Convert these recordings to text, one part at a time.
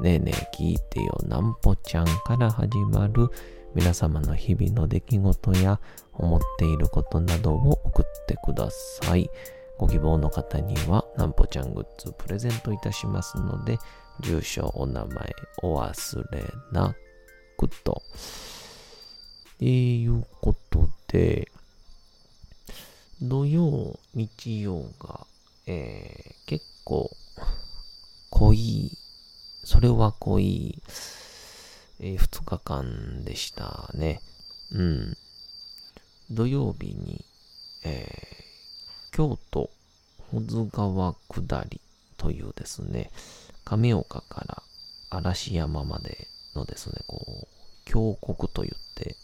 ねえねえ聞いてよなんぽちゃんから始まる皆様の日々の出来事や思っていることなどを送ってください。ご希望の方にはなんぽちゃんグッズプレゼントいたしますので、住所、お名前、お忘れなくと。えいうことで、土曜、日曜が、えー、結構濃いそれは濃い、えー、2日間でしたね。うん。土曜日に、えー、京都保津川下りというですね、亀岡から嵐山までのですね、こう、峡谷と言って、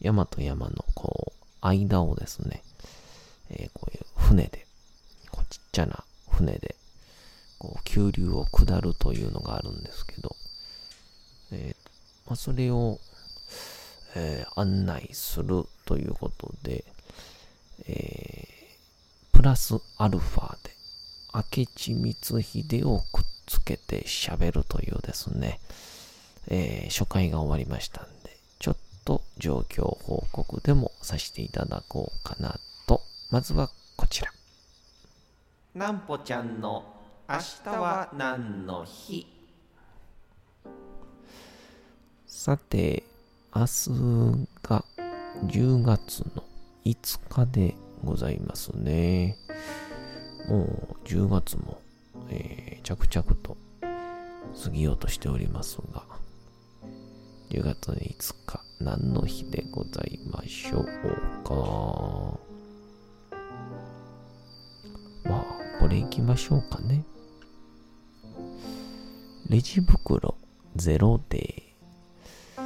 山と山のこう、間をですね、えー、こういう船で、こうちっちゃな船で、こう、急流を下るというのがあるんですけど、えーまあ、それを、えー、案内するということで、えー、プラスアルファで、明智光秀をくっつけて喋るというですね、えー、初回が終わりましたんで、ちょっと状況報告でもさせていただこうかなと。まずはこちら。なんぽちゃんの明日は何の日？さて、明日が10月の5日でございますね。もう10月も、えー、着々と過ぎようとしておりますが、10月5日何の日でございましょうか？まあ、これ行きましょうかね。レジ袋ゼロデー。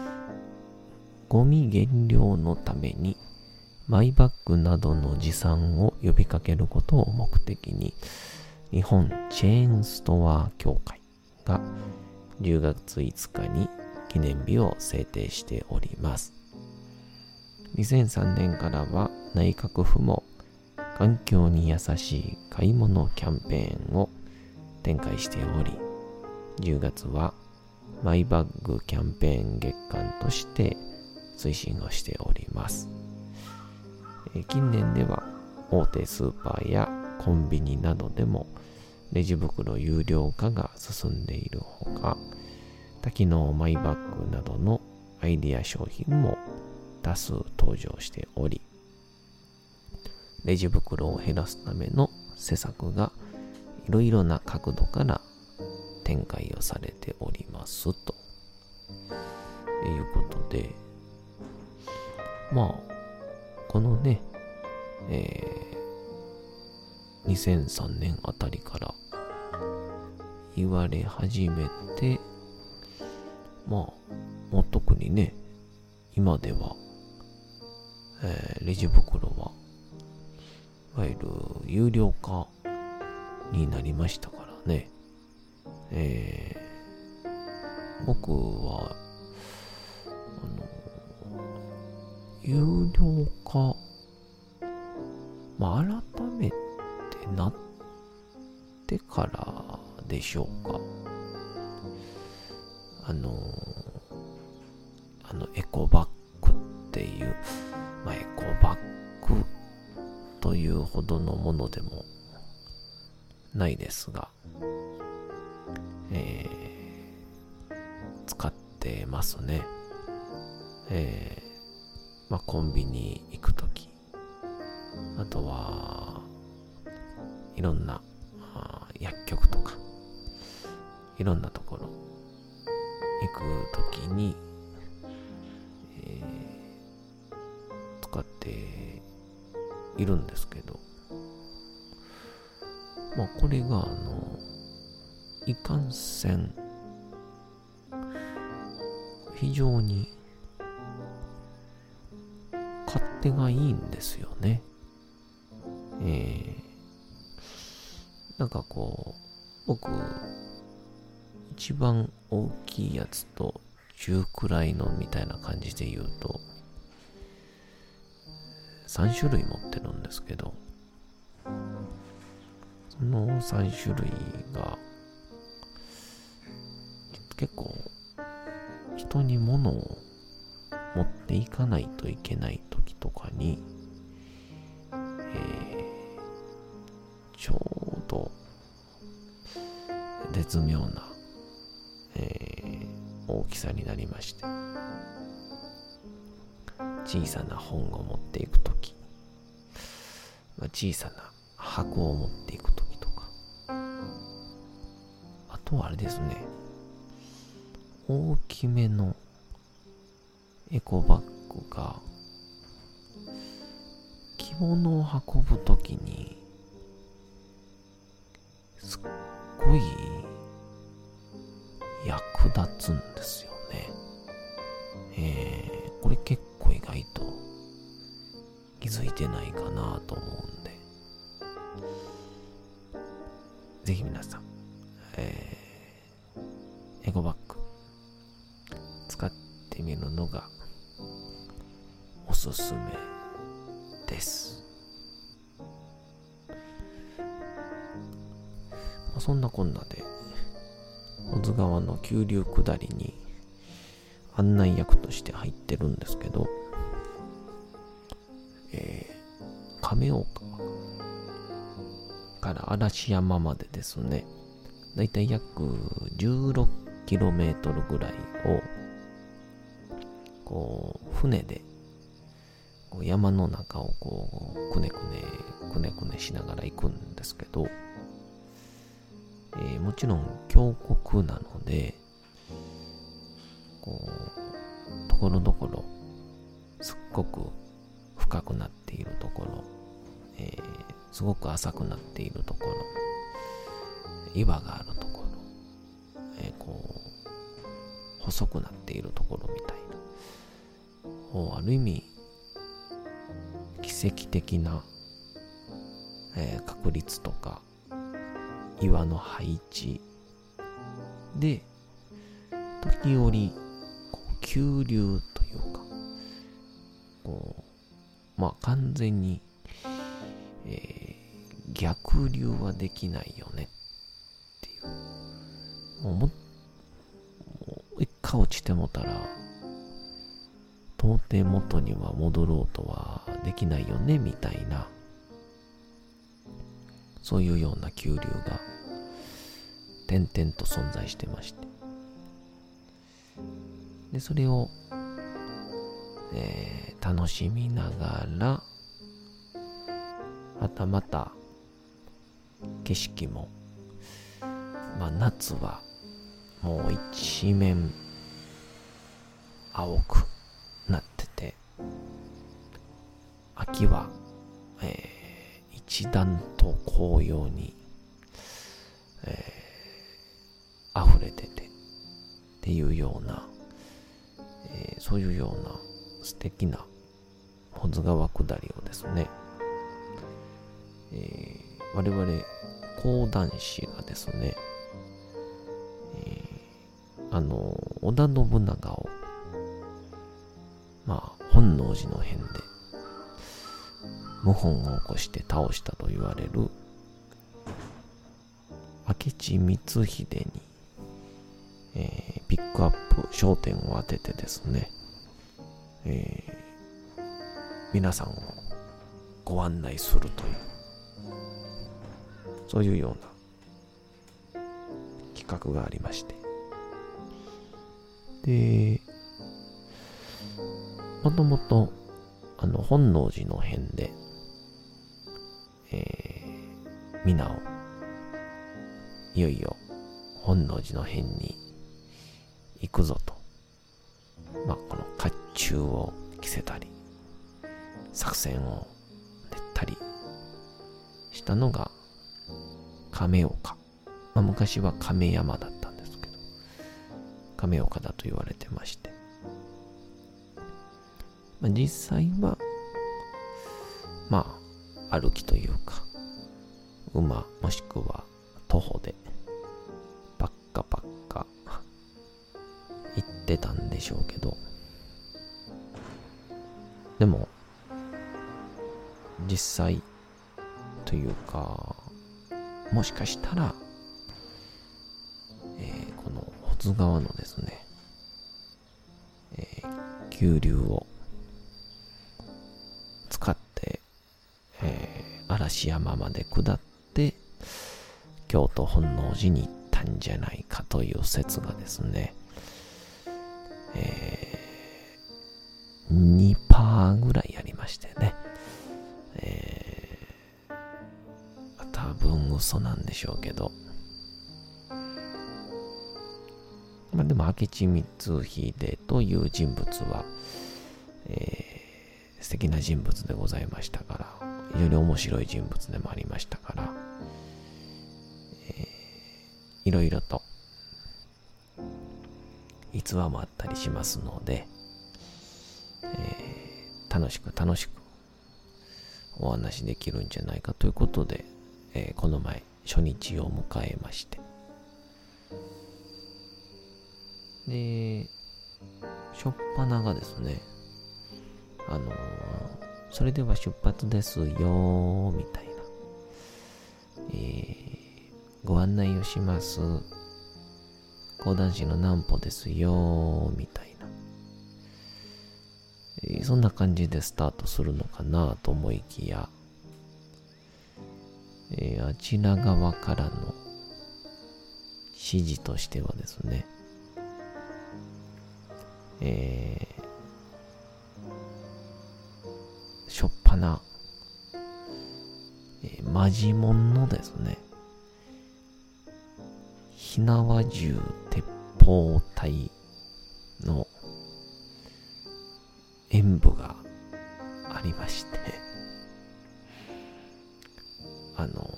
ゴミ減量のためにマイバッグなどの持参を呼びかけることを目的に日本チェーンストア協会が10月5日に記念日を制定しております。2003年からは内閣府も環境に優しい買い物キャンペーンを展開しており、10月はマイバッグキャンペーン月間として推進をしております。近年では大手スーパーやコンビニなどでもレジ袋有料化が進んでいるほか、多機能マイバッグなどのアイデア商品も多数登場しており、レジ袋を減らすための施策がいろいろな角度から展開をされておりますと。いうことでまあこのねえー、2003年あたりから言われ始めてまあもう特にね今では、えー、レジ袋はいわゆる有料化になりましたからね。えー、僕は、あの、有料化、まあ、改めてなってからでしょうか。あの、あの、エコバッグっていう、まあ、エコバッグというほどのものでもないですが、ますね。えー、まあ、コンビニ行くとき、あとは、いろんな薬局とか、いろんなところ。行くときに、えー、使っているんですけど、まあこれがあの、いかんせん、非常に勝手がいいんですよね。えー、なんかこう、僕、一番大きいやつと中くらいのみたいな感じで言うと、3種類持ってるんですけど、その3種類が、結構、人に物を持っていかないといけない時とかに、えー、ちょうど、絶妙な、えー、大きさになりまして、小さな本を持っていくとき、まあ、小さな箱を持っていくときとか、あとはあれですね、大きめのエコバッグが着物を運ぶときにすっごい役立つんですよね。えー、これ結構意外と気づいてないかなと思うんで、ぜひ皆さん、えー、エコバッグってみるのがおすすめです。そんなこんなで、小津川の急流下りに案内役として入ってるんですけど、えー、亀岡から嵐山までですね、だいたい約 16km ぐらいを、こう、船でこう山の中をこう、くねくね、くねくねしながら行くんですけど、えー、もちろん峡谷なので、こう、ところどころ、すっごく深くなっているところ、えー、すごく浅くなっているところ、岩があるところ、えー、こう、細くなっているところみたいな、ある意味、奇跡的な、えー、確率とか岩の配置で時折こう急流というかこうまあ完全に、えー、逆流はできないよねっていう。もうもう一回落ちてもたら到底元には戻ろうとはできないよねみたいな。そういうような急流が点々と存在してまして。でそれを、えー、楽しみながらまたまた景色もまあ夏はもう一面青く秋は、えー、一段と紅葉に、えー、溢れててっていうような、えー、そういうような素敵な保津川下りをですね、えー、我々講談師がですね、えー、あの織田信長をまあ本能寺の変で謀反を起こして倒したと言われる明智光秀に、えー、ピックアップ焦点を当ててですね、えー、皆さんをご案内するというそういうような企画がありまして。で、もともと、あの、本能寺の辺で、皆を、いよいよ、本能寺の辺に行くぞと。まあ、この甲冑を着せたり、作戦を練ったりしたのが亀岡。まあ、昔は亀山だったんですけど、亀岡だと言われてまして。まあ、実際は、まあ、歩きというか、馬もしくは徒歩で、ばっかばっか行ってたんでしょうけど、でも、実際というか、もしかしたら、えー、この保津川のですね、えー、急流を使って、えー、嵐山まで下って、京都本能寺に行ったんじゃないかという説がですね、えー、2%ぐらいありましてね、えー、多分嘘なんでしょうけど、まあでも明智光秀という人物は、えー、素敵な人物でございましたから、非常に面白い人物でもありましたから、いろいろと逸話もあったりしますので、えー、楽しく楽しくお話できるんじゃないかということで、えー、この前初日を迎えまして。でしょっぱながですねあのー、それでは出発ですよみたいな、えー、ご案内をします。講談師の南歩ですよみたいな、えー、そんな感じでスタートするのかなと思いきや、えー、あちら側からの指示としてはですね、えー、しょっぱな、えー、マジモンのですね、火縄銃鉄砲隊の演舞がありまして、あの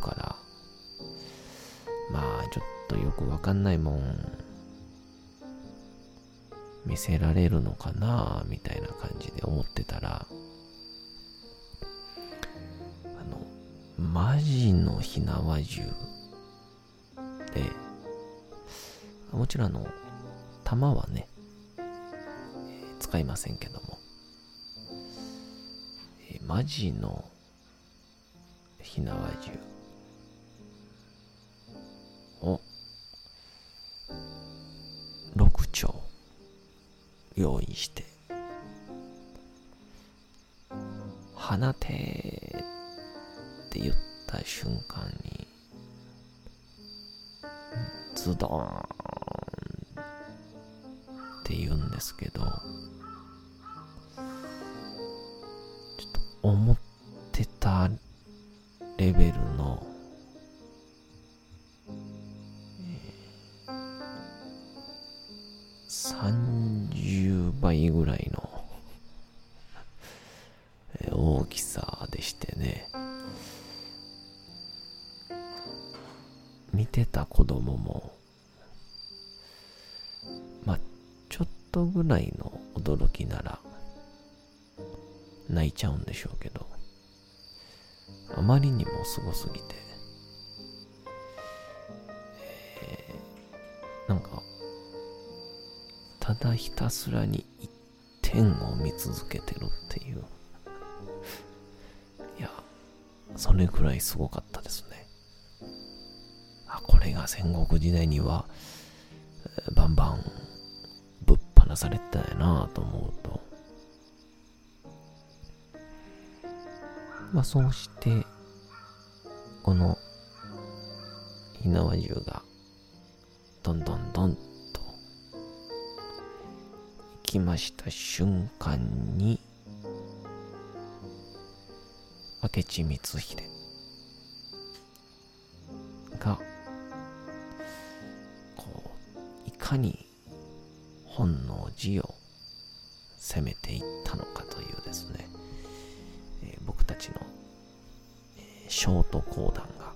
から、まあ、ちょっとよくわかんないもん、見せられるのかな、みたいな感じで思ってたら、あの、マジの火縄銃で、もちろんあの、弾はね、使いませんけども、マジの火縄銃。って言うんですけどちょっと思ってたレベルの、ちょっとぐらいの驚きなら泣いちゃうんでしょうけどあまりにもすごすぎて、えー、なんか、ただひたすらに一点を見続けてるっていう。いや、それくらいすごかったですね。あ、これが戦国時代には、バンバンぶっ放されてたんやなと思うと。まあそうして、この火縄銃がどんどんどんと行きました瞬間に明智光秀がこういかに本能寺を攻めていったのかというですね、えー、僕たちの、えー、ショート講談が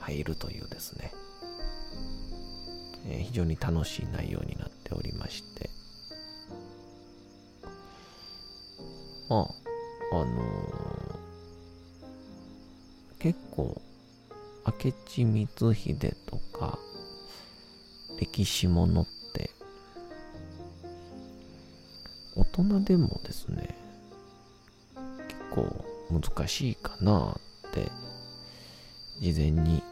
入るというですね、えー、非常に楽しい内容になっておりまして。まああの結構明智光秀とか歴史ものって大人でもですね結構難しいかなって事前に、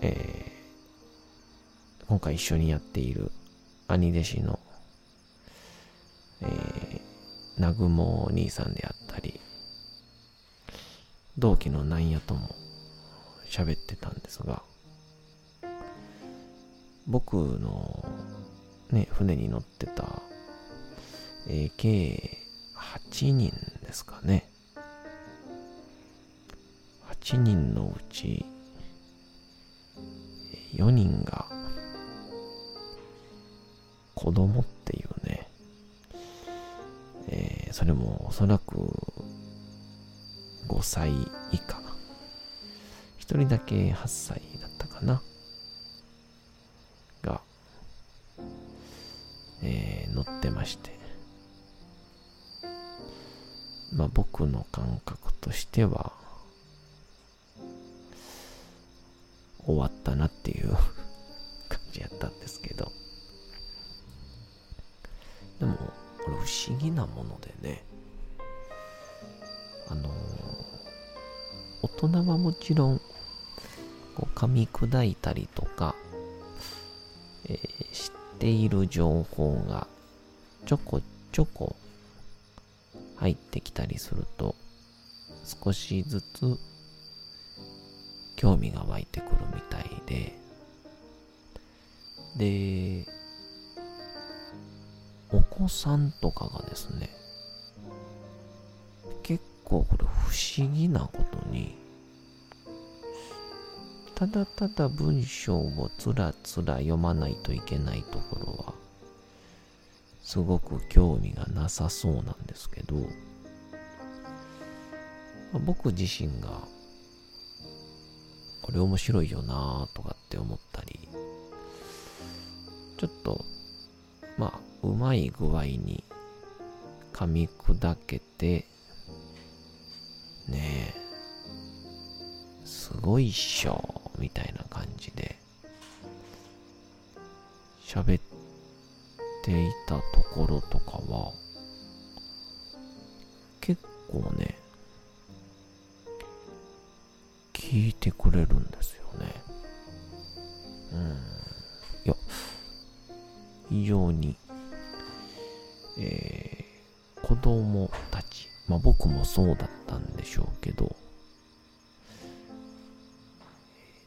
えー、今回一緒にやっている兄弟子の、えー、南雲お兄さんであったり同期のなんやとも喋ってたんですが僕のね、船に乗ってた、えー、計8人ですかね。8人のうち4人が子供っていうね、えー、それもおそらく5歳以下。1人だけ8歳だったかな。まして、まあ僕の感覚としては、終わったなっていう 感じやったんですけど、でも、これ不思議なものでね、あの大人はもちろん、こう噛み砕いたりとか、えー、知っている情報がちょこちょこ入ってきたりすると少しずつ興味が湧いてくるみたいで。でお子さんとかがですね結構これ不思議なことにただただ文章をつらつら読まないといけないところはすごく興味がなさそうなんですけど、僕自身がこれ面白いよなとかって思ったりちょっとまあうまい具合に噛み砕けてねえすごいっしょみたいな感じで喋っていたところとかは、結構ね、聞いてくれるんですよね。うん。いや、非常に、えー、子供たち、まあ僕もそうだったんでしょうけど、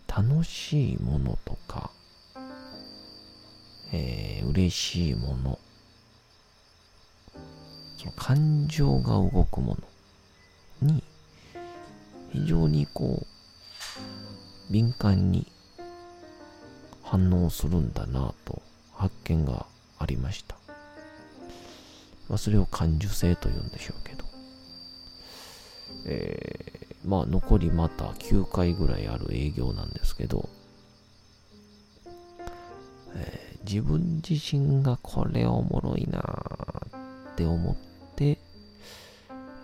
楽しいものとか、えー、嬉しいもの、その感情が動くものに、非常にこう、敏感に反応するんだなと発見がありました。まあ、それを感受性と言うんでしょうけど。えー、まあ残りまた9回ぐらいある営業なんですけど、自分自身がこれおもろいなって思って、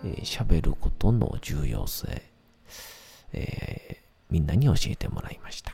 えー、喋ることの重要性、えー、みんなに教えてもらいました。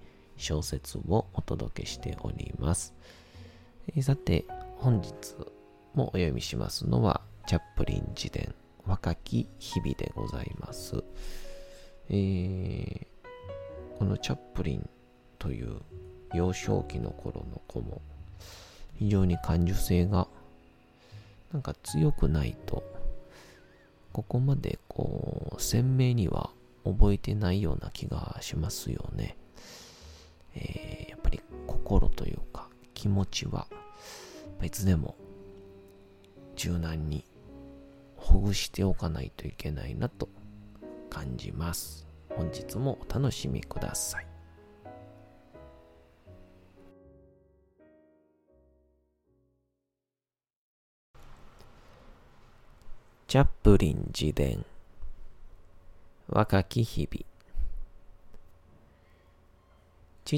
小説をお届けしております。さて、本日もお読みしますのは、チャップリン自伝、若き日々でございます。えー、このチャップリンという幼少期の頃の子も、非常に感受性がなんか強くないと、ここまでこう、鮮明には覚えてないような気がしますよね。えー、やっぱり心というか気持ちはいつでも柔軟にほぐしておかないといけないなと感じます。本日もお楽しみください。チャップリン自伝若き日々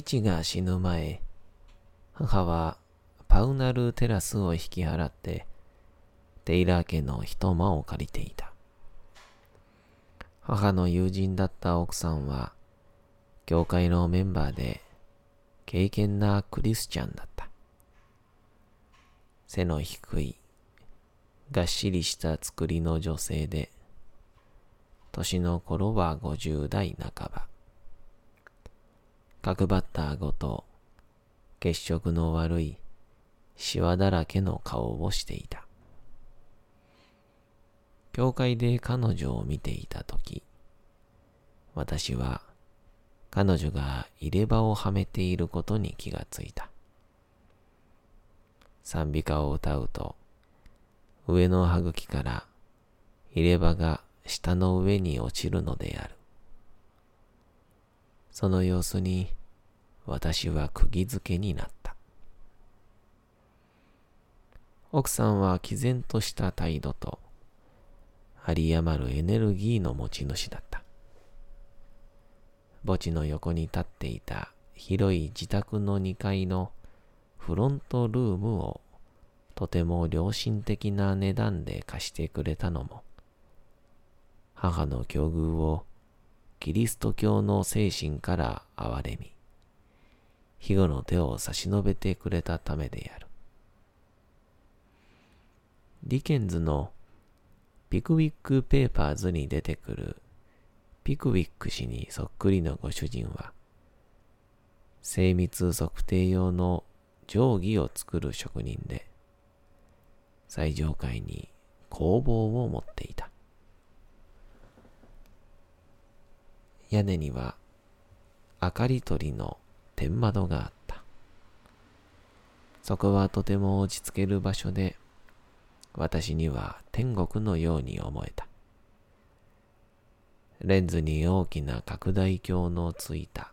父が死ぬ前、母はパウナルテラスを引き払って、テイラー家の一間を借りていた。母の友人だった奥さんは、教会のメンバーで、敬虔なクリスチャンだった。背の低い、がっしりした作りの女性で、年の頃は50代半ば。角張った顎と血色の悪いシワだらけの顔をしていた。教会で彼女を見ていたとき、私は彼女が入れ歯をはめていることに気がついた。賛美歌を歌うと、上の歯茎から入れ歯が下の上に落ちるのである。その様子に私は釘付けになった。奥さんは毅然とした態度と有り余るエネルギーの持ち主だった。墓地の横に立っていた広い自宅の2階のフロントルームをとても良心的な値段で貸してくれたのも、母の境遇をキリスト教の精神から憐れみ、庇護の手を差し伸べてくれたためである。ディケンズのピクウィック・ペーパーズに出てくるピクウィック氏にそっくりのご主人は、精密測定用の定規を作る職人で、最上階に工房を持っていた。屋根には明かり取りの天窓があった。そこはとても落ち着ける場所で、私には天国のように思えた。レンズに大きな拡大鏡のついた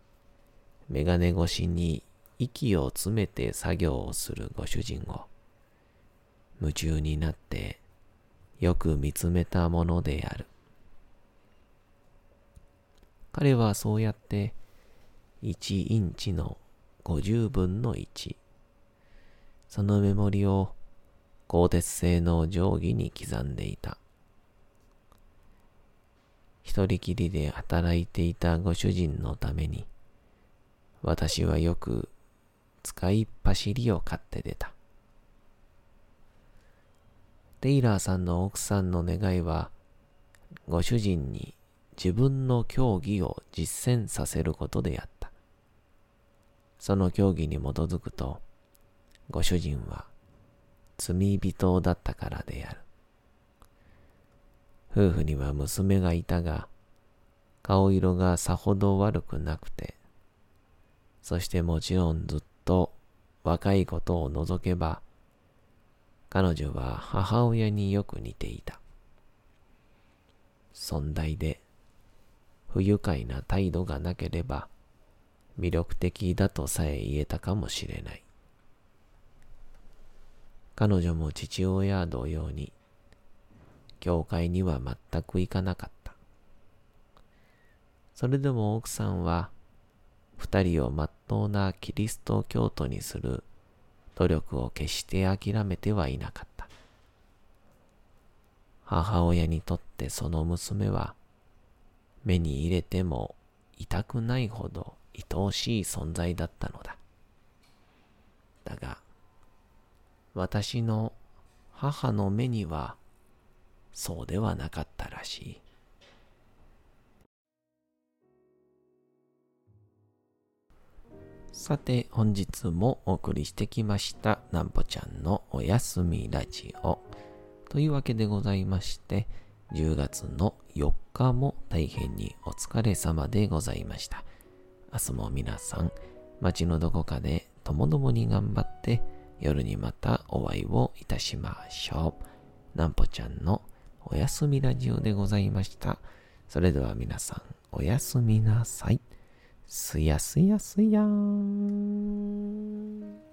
メガネ越しに息を詰めて作業をするご主人を夢中になってよく見つめたものである。彼はそうやって1インチの50分の1、そのメモリを鋼鉄製の定規に刻んでいた。一人きりで働いていたご主人のために、私はよく使いっ走りを買って出た。テイラーさんの奥さんの願いは、ご主人に自分の教義を実践させることであった。その教義に基づくと、ご主人は罪人だったからである。夫婦には娘がいたが、顔色がさほど悪くなくて、そしてもちろんずっと若いことを除けば、彼女は母親によく似ていた。尊大で不愉快な態度がなければ、魅力的だとさえ言えたかもしれない。彼女も父親同様に、教会には全く行かなかった。それでも奥さんは、二人をまっとうなキリスト教徒にする努力を決して諦めてはいなかった。母親にとってその娘は、目に入れても痛くないほど愛おしい存在だったのだ。だが、私の母の目にはそうではなかったらしい。さて、本日もお送りしてきました、なんぽちゃんのおやすみラジオ。というわけでございまして、10月の4日も大変にお疲れ様でございました。明日も皆さん、街のどこかでともどもに頑張って、夜にまたお会いをいたしましょう。なんぽちゃんのおやすみラジオでございました。それでは皆さん、おやすみなさい。すやすやすやーん。